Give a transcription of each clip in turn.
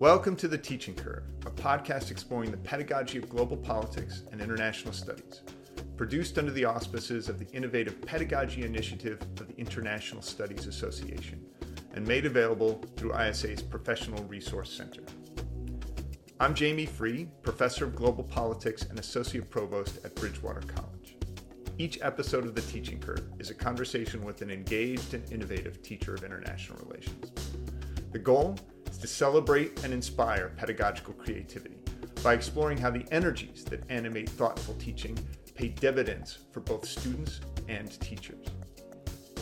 Welcome to The Teaching Curve, a podcast exploring the pedagogy of global politics and international studies, produced under the auspices of the innovative Pedagogy Initiative of the International Studies Association, and made available through ISA's Professional Resource Center. I'm Jamie Frueh, Professor of Global Politics and Associate Provost at Bridgewater College. Each episode of The Teaching Curve is a conversation with an engaged and innovative teacher of international relations. The goal to celebrate and inspire pedagogical creativity by exploring how the energies that animate thoughtful teaching pay dividends for both students and teachers.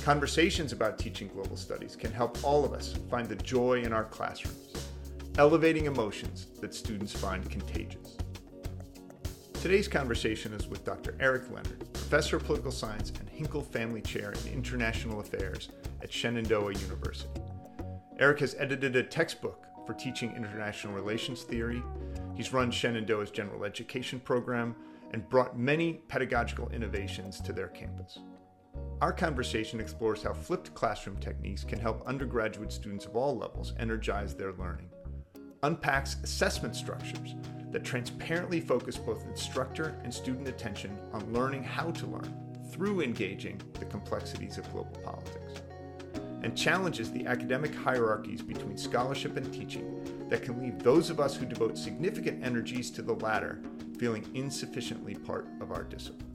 Conversations about teaching global studies can help all of us find the joy in our classrooms, elevating emotions that students find contagious. Today's conversation is with Dr. Eric Leonard, Professor of Political Science and Henkle Family Chair in International Affairs at Shenandoah University. Eric has edited a textbook for teaching international relations theory. He's run Shenandoah's general education program and brought many pedagogical innovations to their campus. Our conversation explores how flipped classroom techniques can help undergraduate students of all levels energize their learning, unpacks assessment structures that transparently focus both instructor and student attention on learning how to learn through engaging the complexities of global politics and challenges the academic hierarchies between scholarship and teaching that can leave those of us who devote significant energies to the latter feeling insufficiently part of our discipline.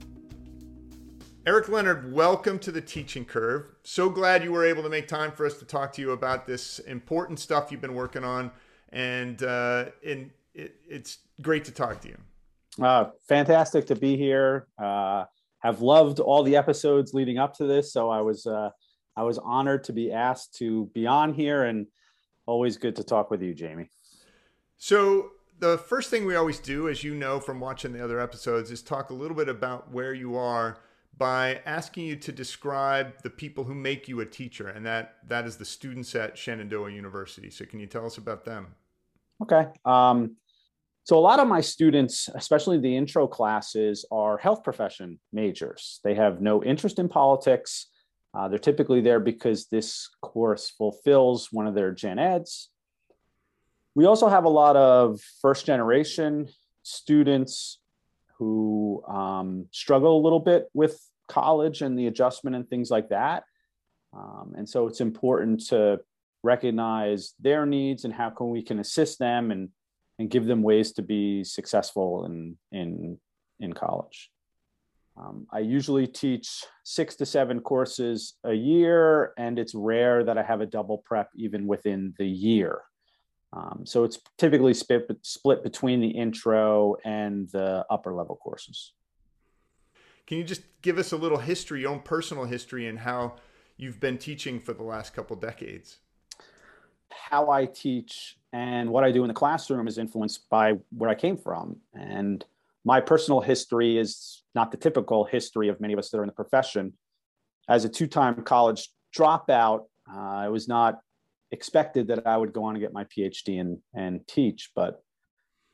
Eric Leonard, welcome to the Teaching Curve. So glad you were able to make time for us to talk to you about this important stuff you've been working on, and uh, it, it's great to talk to you. Uh, fantastic to be here. Uh, have loved all the episodes leading up to this, so I was uh, I was honored to be asked to be on here and always good to talk with you, Jamie. So, the first thing we always do, as you know from watching the other episodes, is talk a little bit about where you are by asking you to describe the people who make you a teacher, and that that is the students at Shenandoah University. So, can you tell us about them? Okay. Um, so, a lot of my students, especially the intro classes, are health profession majors. They have no interest in politics. Uh, they're typically there because this course fulfills one of their gen eds. We also have a lot of first generation students who um, struggle a little bit with college and the adjustment and things like that. Um, and so it's important to recognize their needs and how can we can assist them and, and give them ways to be successful in, in, in college. Um, I usually teach six to seven courses a year, and it's rare that I have a double prep even within the year. Um, so it's typically split, split between the intro and the upper level courses. Can you just give us a little history, your own personal history, and how you've been teaching for the last couple decades? How I teach and what I do in the classroom is influenced by where I came from. And my personal history is not the typical history of many of us that are in the profession. As a two time college dropout, uh, it was not expected that I would go on and get my PhD and, and teach. But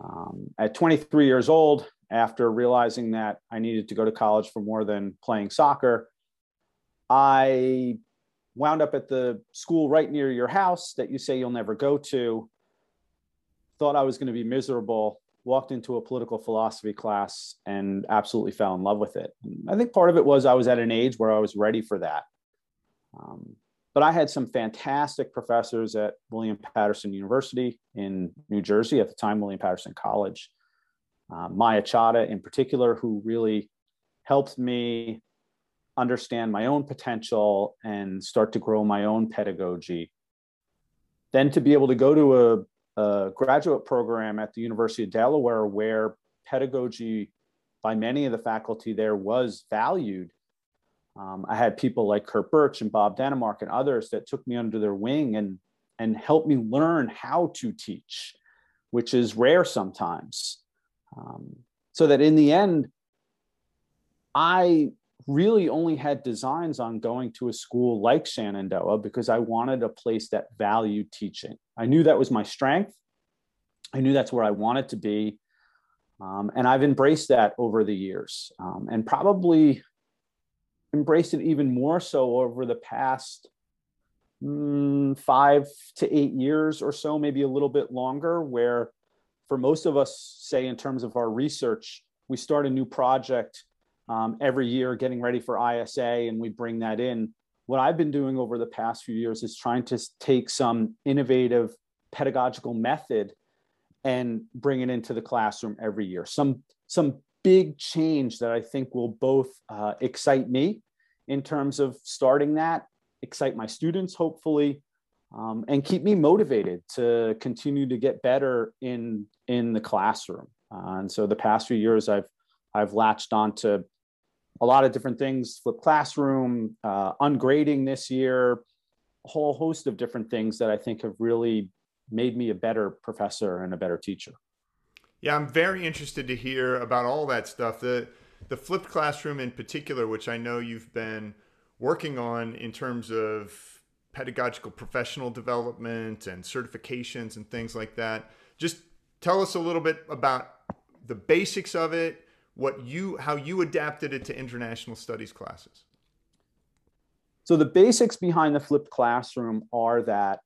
um, at 23 years old, after realizing that I needed to go to college for more than playing soccer, I wound up at the school right near your house that you say you'll never go to. Thought I was going to be miserable walked into a political philosophy class and absolutely fell in love with it. I think part of it was I was at an age where I was ready for that. Um, but I had some fantastic professors at William Paterson University in New Jersey at the time, William Paterson College. Uh, Maya Chadha, in particular, who really helped me understand my own potential and start to grow my own pedagogy. Then to be able to go to a a graduate program at the University of Delaware where pedagogy by many of the faculty there was valued. Um, I had people like Kurt Burch and Bob Denemark and others that took me under their wing and, and helped me learn how to teach, which is rare sometimes. Um, so that in the end, I really only had designs on going to a school like Shenandoah because I wanted a place that valued teaching. I knew that was my strength. I knew that's where I wanted to be. Um, and I've embraced that over the years um, and probably embraced it even more so over the past mm, five to eight years or so, maybe a little bit longer, where for most of us, say in terms of our research, we start a new project um, every year getting ready for ISA and we bring that in. What I've been doing over the past few years is trying to take some innovative pedagogical method and bring it into the classroom every year. Some, some big change that I think will both uh, excite me in terms of starting that, excite my students, hopefully, um, and keep me motivated to continue to get better in in the classroom. Uh, and so the past few years, I've I've latched onto a lot of different things: flip classroom, uh, ungrading this year, a whole host of different things that I think have really made me a better professor and a better teacher. Yeah, I'm very interested to hear about all that stuff. The the flipped classroom in particular, which I know you've been working on in terms of pedagogical professional development and certifications and things like that. Just tell us a little bit about the basics of it, what you how you adapted it to international studies classes. So the basics behind the flipped classroom are that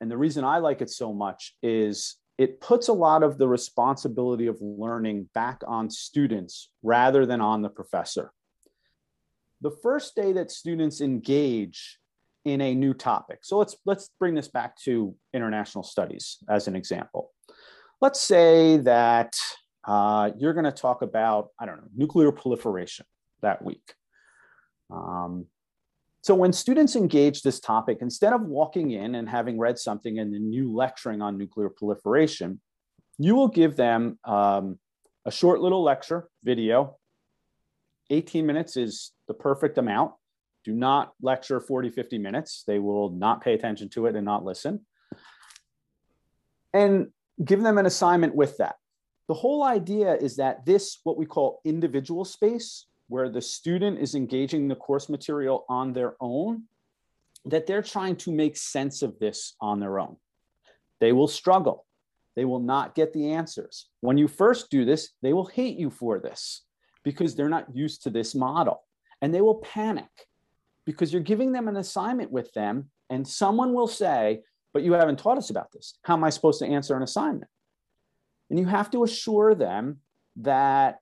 and the reason I like it so much is it puts a lot of the responsibility of learning back on students rather than on the professor. The first day that students engage in a new topic. So let's let's bring this back to international studies as an example. Let's say that uh, you're going to talk about I don't know nuclear proliferation that week. Um, so when students engage this topic, instead of walking in and having read something and then you lecturing on nuclear proliferation, you will give them um, a short little lecture video. 18 minutes is the perfect amount. Do not lecture 40, 50 minutes. They will not pay attention to it and not listen. And give them an assignment with that. The whole idea is that this, what we call individual space, where the student is engaging the course material on their own, that they're trying to make sense of this on their own. They will struggle. They will not get the answers. When you first do this, they will hate you for this because they're not used to this model and they will panic because you're giving them an assignment with them and someone will say, But you haven't taught us about this. How am I supposed to answer an assignment? And you have to assure them that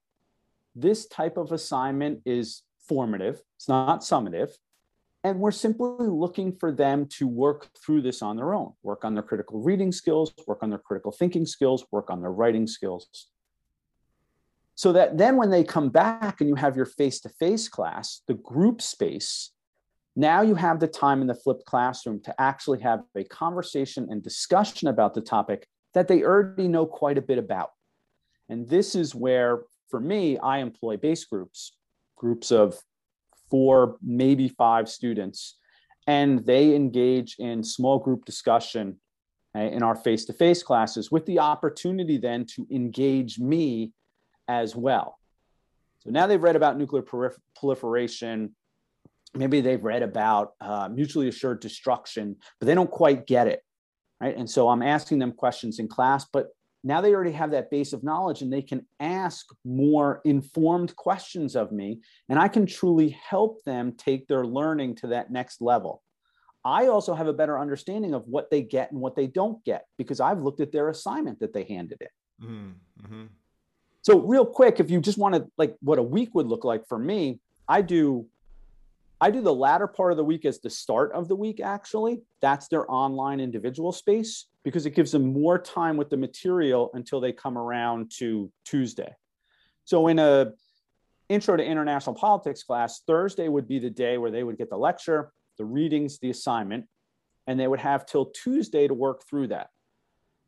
this type of assignment is formative, it's not summative. And we're simply looking for them to work through this on their own, work on their critical reading skills, work on their critical thinking skills, work on their writing skills. So that then when they come back and you have your face to face class, the group space, now you have the time in the flipped classroom to actually have a conversation and discussion about the topic that they already know quite a bit about. And this is where for me, I employ base groups, groups of four, maybe five students, and they engage in small group discussion uh, in our face to face classes with the opportunity then to engage me as well. So now they've read about nuclear proliferation. Maybe they've read about uh, mutually assured destruction, but they don't quite get it. Right. And so I'm asking them questions in class, but now they already have that base of knowledge and they can ask more informed questions of me and i can truly help them take their learning to that next level i also have a better understanding of what they get and what they don't get because i've looked at their assignment that they handed in mm-hmm. so real quick if you just want to like what a week would look like for me i do I do the latter part of the week as the start of the week, actually. That's their online individual space because it gives them more time with the material until they come around to Tuesday. So in a intro to international politics class, Thursday would be the day where they would get the lecture, the readings, the assignment, and they would have till Tuesday to work through that.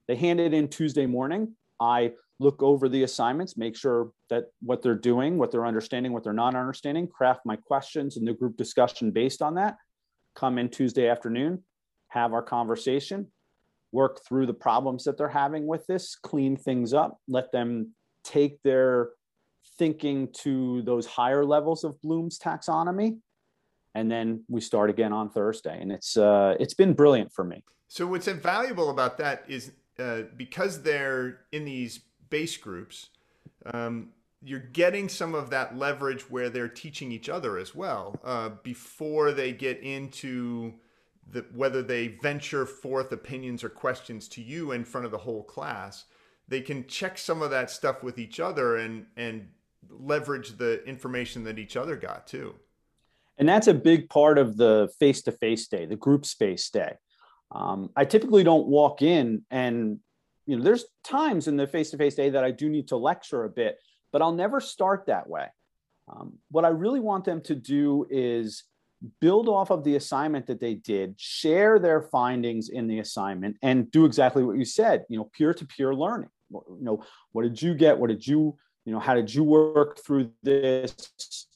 They hand it in Tuesday morning. I look over the assignments, make sure that what they're doing, what they're understanding, what they're not understanding, craft my questions and the group discussion based on that. Come in Tuesday afternoon, have our conversation, work through the problems that they're having with this, clean things up, let them take their thinking to those higher levels of Bloom's taxonomy. And then we start again on Thursday. And it's uh, it's been brilliant for me. So what's invaluable about that is uh, because they're in these base groups, um, you're getting some of that leverage where they're teaching each other as well uh, before they get into the, whether they venture forth opinions or questions to you in front of the whole class, they can check some of that stuff with each other and and leverage the information that each other got too. And that's a big part of the face to face day, the group space day. Um, I typically don't walk in and, you know, there's times in the face to face day that I do need to lecture a bit, but I'll never start that way. Um, what I really want them to do is build off of the assignment that they did, share their findings in the assignment, and do exactly what you said. You know, peer to peer learning. You know, what did you get? What did you, you know, how did you work through this?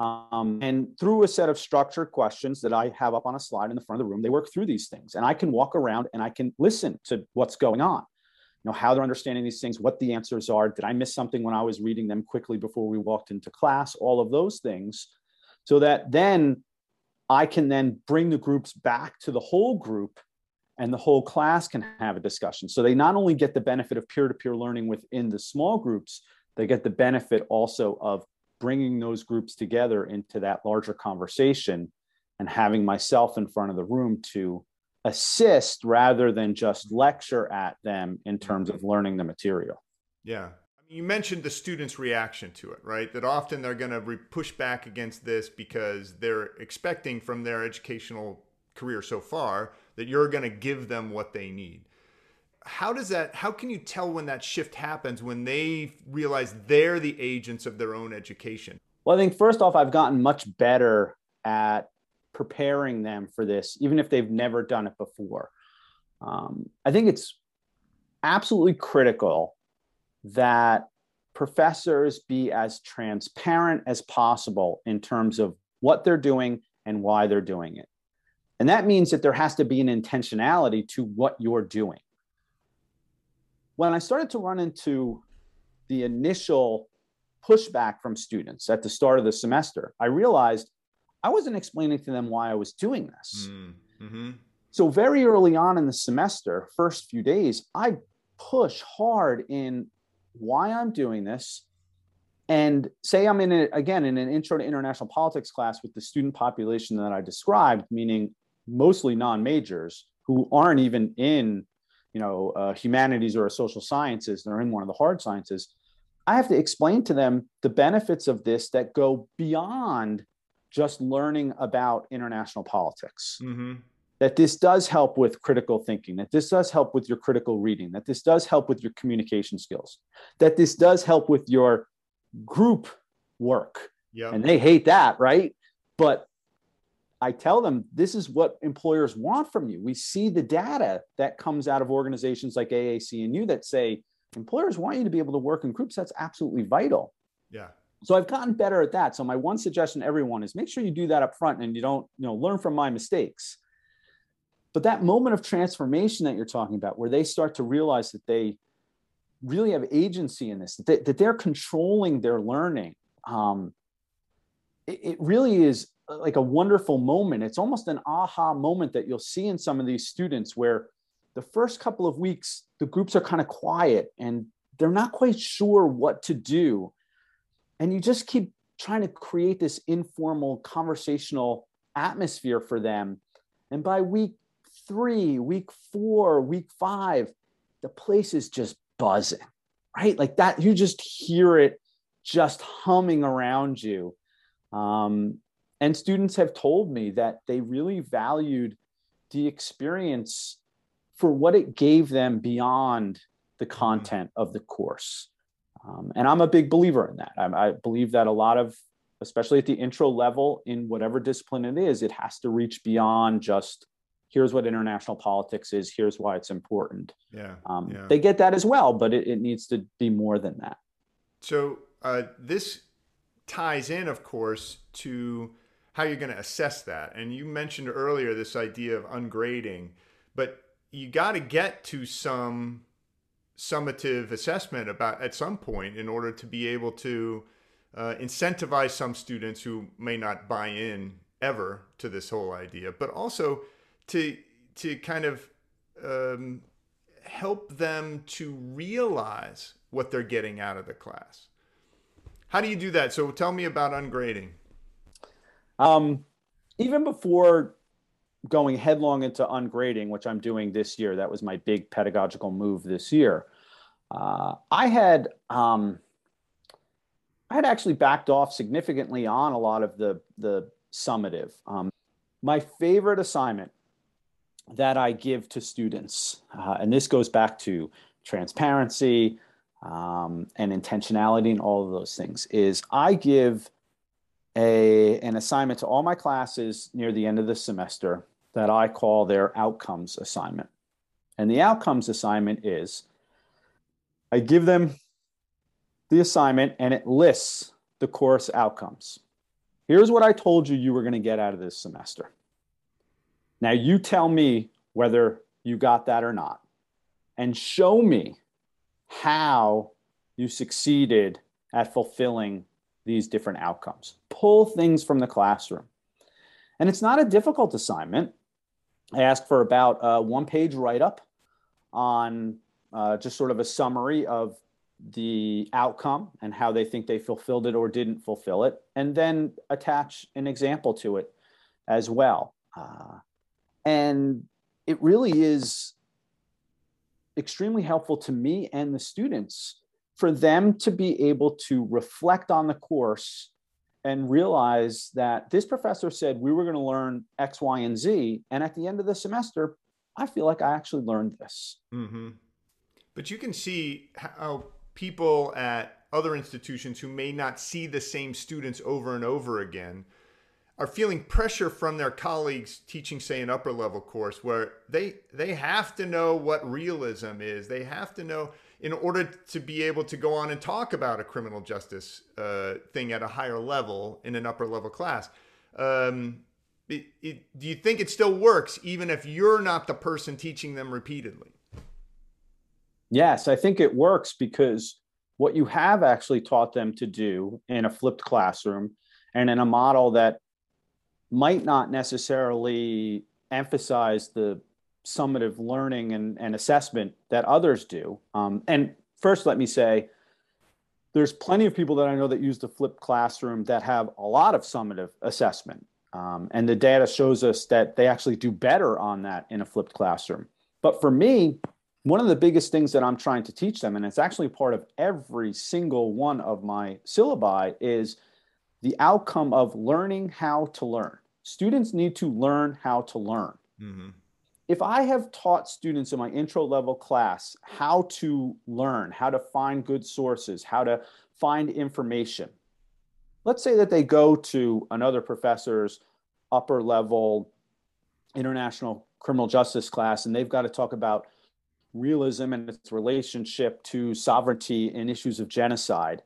Um, and through a set of structured questions that I have up on a slide in the front of the room, they work through these things. And I can walk around and I can listen to what's going on, you know, how they're understanding these things, what the answers are. Did I miss something when I was reading them quickly before we walked into class? All of those things. So that then I can then bring the groups back to the whole group and the whole class can have a discussion. So they not only get the benefit of peer to peer learning within the small groups, they get the benefit also of bringing those groups together into that larger conversation and having myself in front of the room to assist rather than just lecture at them in terms of mm-hmm. learning the material. Yeah. You mentioned the students' reaction to it, right? That often they're going to re- push back against this because they're expecting from their educational career so far that you're going to give them what they need how does that how can you tell when that shift happens when they realize they're the agents of their own education? Well i think first off i've gotten much better at preparing them for this even if they've never done it before. Um, i think it's absolutely critical that professors be as transparent as possible in terms of what they're doing and why they're doing it. And that means that there has to be an intentionality to what you're doing when I started to run into the initial pushback from students at the start of the semester, I realized I wasn't explaining to them why I was doing this. Mm-hmm. So, very early on in the semester, first few days, I push hard in why I'm doing this. And say I'm in it again in an intro to international politics class with the student population that I described, meaning mostly non majors who aren't even in you know uh, humanities or social sciences they're in one of the hard sciences i have to explain to them the benefits of this that go beyond just learning about international politics mm-hmm. that this does help with critical thinking that this does help with your critical reading that this does help with your communication skills that this does help with your group work yep. and they hate that right but I tell them this is what employers want from you. We see the data that comes out of organizations like AAC&U that say employers want you to be able to work in groups. That's absolutely vital. Yeah. So I've gotten better at that. So my one suggestion to everyone is make sure you do that up front and you don't, you know, learn from my mistakes. But that moment of transformation that you're talking about, where they start to realize that they really have agency in this, that, they, that they're controlling their learning, um, it, it really is like a wonderful moment. It's almost an aha moment that you'll see in some of these students where the first couple of weeks, the groups are kind of quiet and they're not quite sure what to do. And you just keep trying to create this informal conversational atmosphere for them. And by week three, week four, week five, the place is just buzzing, right? Like that, you just hear it just humming around you. Um, and students have told me that they really valued the experience for what it gave them beyond the mm-hmm. content of the course. Um, and I'm a big believer in that. I, I, believe that a lot of, especially at the intro level in whatever discipline it is, it has to reach beyond just here's what international politics is, here's why it's important. Yeah. Um, yeah. They get that as well, but it, it needs to be more than that. So uh, this ties in, of course, to how you're going to assess that. And you mentioned earlier this idea of ungrading, but you got to get to some summative assessment about at some point in order to be able to uh, incentivize some students who may not buy in ever to this whole idea, but also to to kind of um, help them to realize what they're getting out of the class. How do you do that? So tell me about ungrading. Um, even before going headlong into ungrading, which I'm doing this year. That was my big pedagogical move this year. Uh, I had um, I had actually backed off significantly on a lot of the the summative. Um, my favorite assignment that I give to students, uh, and this goes back to transparency um, and intentionality and all of those things, is I give a an assignment to all my classes near the end of the semester that I call their outcomes assignment. And the outcomes assignment is I give them the assignment and it lists the course outcomes. Here's what I told you you were going to get out of this semester. Now you tell me whether you got that or not and show me how you succeeded at fulfilling these different outcomes. Pull things from the classroom. And it's not a difficult assignment. I asked for about a one page write up on uh, just sort of a summary of the outcome and how they think they fulfilled it or didn't fulfill it, and then attach an example to it as well. Uh, and it really is extremely helpful to me and the students for them to be able to reflect on the course and realize that this professor said we were going to learn X, Y, and Z. And at the end of the semester, I feel like I actually learned this. Mm-hmm. But you can see how people at other institutions who may not see the same students over and over again are feeling pressure from their colleagues teaching say an upper level course where they they have to know what realism is they have to know in order to be able to go on and talk about a criminal justice uh, thing at a higher level in an upper level class. Um, it, it, do you think it still works even if you're not the person teaching them repeatedly? Yes, I think it works because what you have actually taught them to do in a flipped classroom and in a model that might not necessarily emphasize the summative learning and, and assessment that others do. Um, and first, let me say, there's plenty of people that I know that use the flipped classroom that have a lot of summative assessment. Um, and the data shows us that they actually do better on that in a flipped classroom. But for me, one of the biggest things that I'm trying to teach them, and it's actually part of every single one of my syllabi, is the outcome of learning how to learn. Students need to learn how to learn. Mm-hmm. If I have taught students in my intro level class how to learn, how to find good sources, how to find information, let's say that they go to another professor's upper level international criminal justice class and they've got to talk about realism and its relationship to sovereignty and issues of genocide.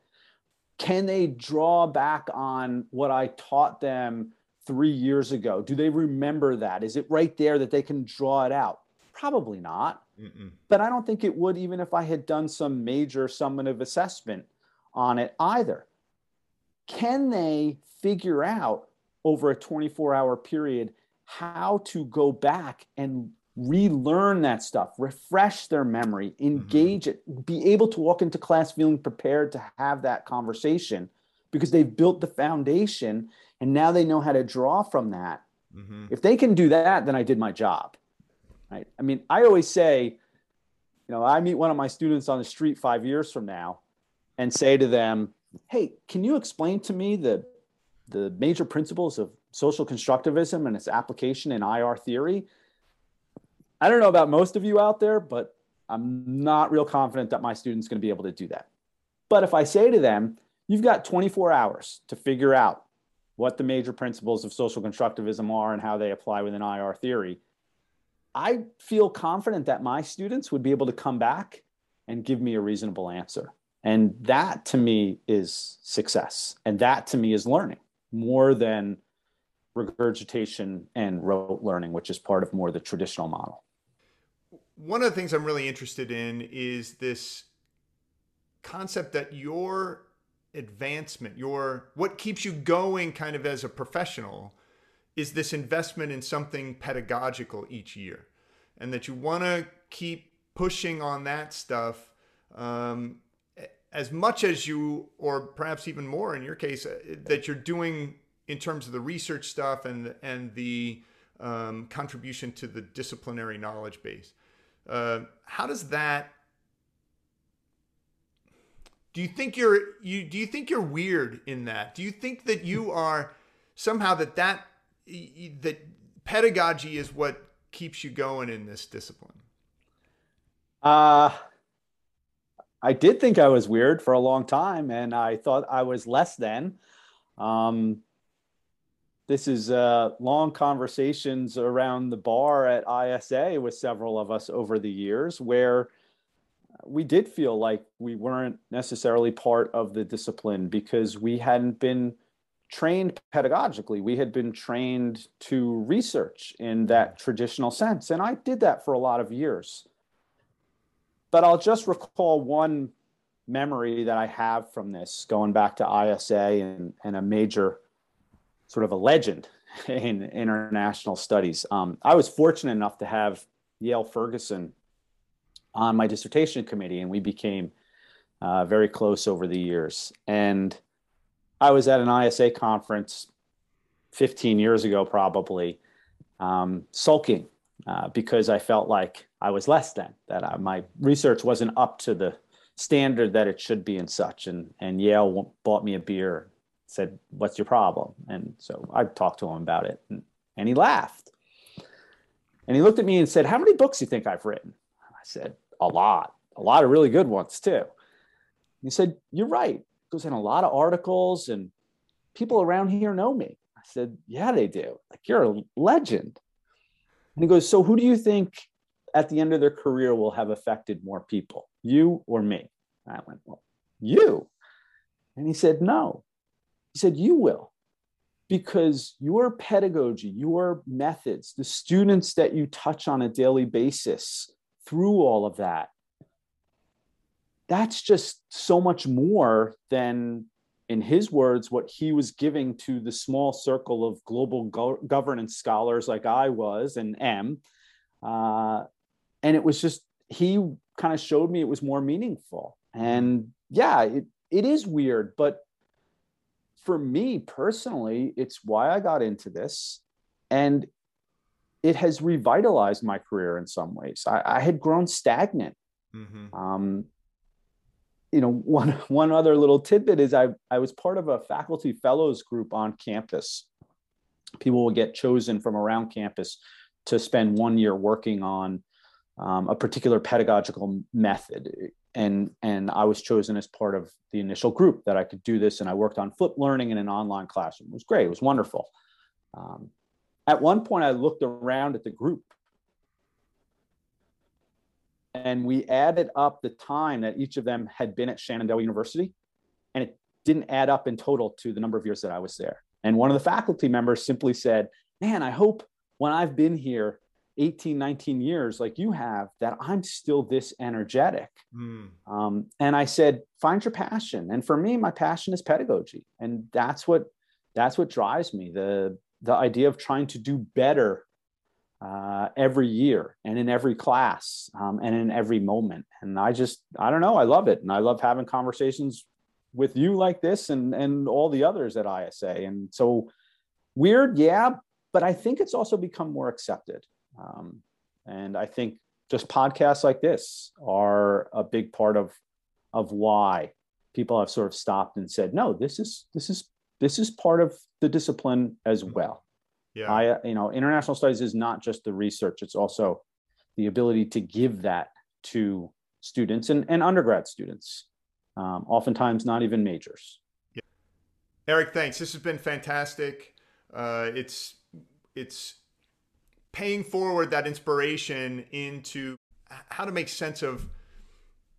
Can they draw back on what I taught them three years ago? Do they remember that? Is it right there that they can draw it out? Probably not. Mm-mm. But I don't think it would, even if I had done some major summative assessment on it either. Can they figure out over a 24 hour period how to go back and relearn that stuff, refresh their memory, engage mm-hmm. it, be able to walk into class feeling prepared to have that conversation because they've built the foundation and now they know how to draw from that. Mm-hmm. If they can do that, then I did my job. Right. I mean, I always say, you know, I meet one of my students on the street five years from now and say to them, Hey, can you explain to me the the major principles of social constructivism and its application in IR theory? I don't know about most of you out there, but I'm not real confident that my student's going to be able to do that. But if I say to them, you've got 24 hours to figure out what the major principles of social constructivism are and how they apply within IR theory, I feel confident that my students would be able to come back and give me a reasonable answer. And that to me is success. And that to me is learning more than regurgitation and rote learning, which is part of more the traditional model one of the things I'm really interested in is this concept that your advancement, your what keeps you going kind of as a professional is this investment in something pedagogical each year. And that you want to keep pushing on that stuff um, as much as you, or perhaps even more in your case, uh, that you're doing in terms of the research stuff and and the um, contribution to the disciplinary knowledge base. Uh, how does that? Do you think you're you do you think you're weird in that? Do you think that you are somehow that that that pedagogy is what keeps you going in this discipline? Uh I did think I was weird for a long time, and I thought I was less than. Um, this is uh, long conversations around the bar at ISA with several of us over the years where we did feel like we weren't necessarily part of the discipline because we hadn't been trained pedagogically. We had been trained to research in that traditional sense. And I did that for a lot of years. But I'll just recall one memory that I have from this going back to ISA and, and a major sort of a legend in international studies. Um, I was fortunate enough to have Yale Ferguson on my dissertation committee, and we became uh, very close over the years. And I was at an ISA conference 15 years ago, probably, um, sulking uh, because I felt like I was less than that. I, my research wasn't up to the standard that it should be and such. And and Yale bought me a beer, said, "What's your problem?" And so I talked to him about it, and, and he laughed. And he looked at me and said, "How many books do you think I've written?" I said, "A lot, a lot of really good ones too." He said, "You're right." Goes in a lot of articles, and people around here know me. I said, "Yeah, they do. Like you're a legend." And he goes, "So who do you think at the end of their career will have affected more people, you or me? I went, Well, you. And he said, No. He said, You will. Because your pedagogy, your methods, the students that you touch on a daily basis through all of that, that's just so much more than, in his words, what he was giving to the small circle of global go- governance scholars like I was and am. Uh, and it was just he kind of showed me it was more meaningful and yeah it, it is weird but for me personally it's why i got into this and it has revitalized my career in some ways i, I had grown stagnant mm-hmm. um, you know one one other little tidbit is i i was part of a faculty fellows group on campus people will get chosen from around campus to spend one year working on um, a particular pedagogical method. And, and I was chosen as part of the initial group that I could do this. And I worked on flipped learning in an online classroom. It was great. It was wonderful. Um, at one point, I looked around at the group and we added up the time that each of them had been at Shenandoah University. And it didn't add up in total to the number of years that I was there. And one of the faculty members simply said, Man, I hope when I've been here 18 19 years like you have that i'm still this energetic mm. um, and i said find your passion and for me my passion is pedagogy and that's what that's what drives me the the idea of trying to do better uh, every year and in every class um, and in every moment. And i just i don't know i love it. And i love having conversations with you like this and and all the others at isa and so weird yeah but i think it's also become more accepted. Um, and I think just podcasts like this are a big part of of why people have sort of stopped and said, no, this is this is this is part of the discipline as mm-hmm. well. Yeah. I you know, international studies is not just the research; it's also the ability to give that to students and, and undergrad students. Um, oftentimes, not even majors. Yeah. Eric, thanks. This has been fantastic. Uh, it's it's paying forward that inspiration into how to make sense of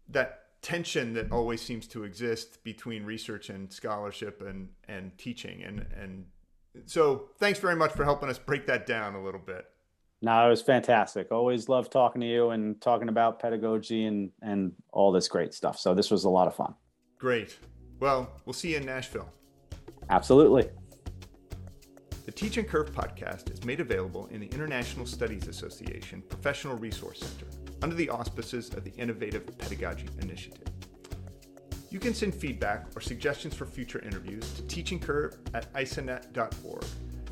that tension that always seems to exist between research and scholarship and and teaching. And and so thanks very much for helping us break that down a little bit. No it was fantastic. Always love talking to you and talking about pedagogy and and all this great stuff. So this was a lot of fun. Great. Well we'll see you in nashville. Absolutely. The Teaching Curve podcast is made available in the International Studies Association Professional Resource Center under the auspices of the Innovative Pedagogy Initiative. You can send feedback or suggestions for future interviews to teachingcurve at isanet.org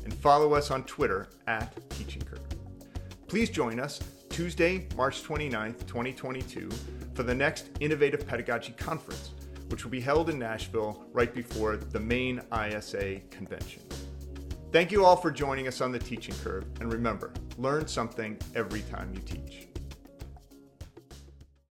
and follow us on Twitter at teachingcurve. Please join us Tuesday, March 29th, 2022, for the next Innovative Pedagogy Conference, which will be held in Nashville right before the main ISA convention. Thank you all for joining us on the Teaching Curve, and remember, learn something every time you teach.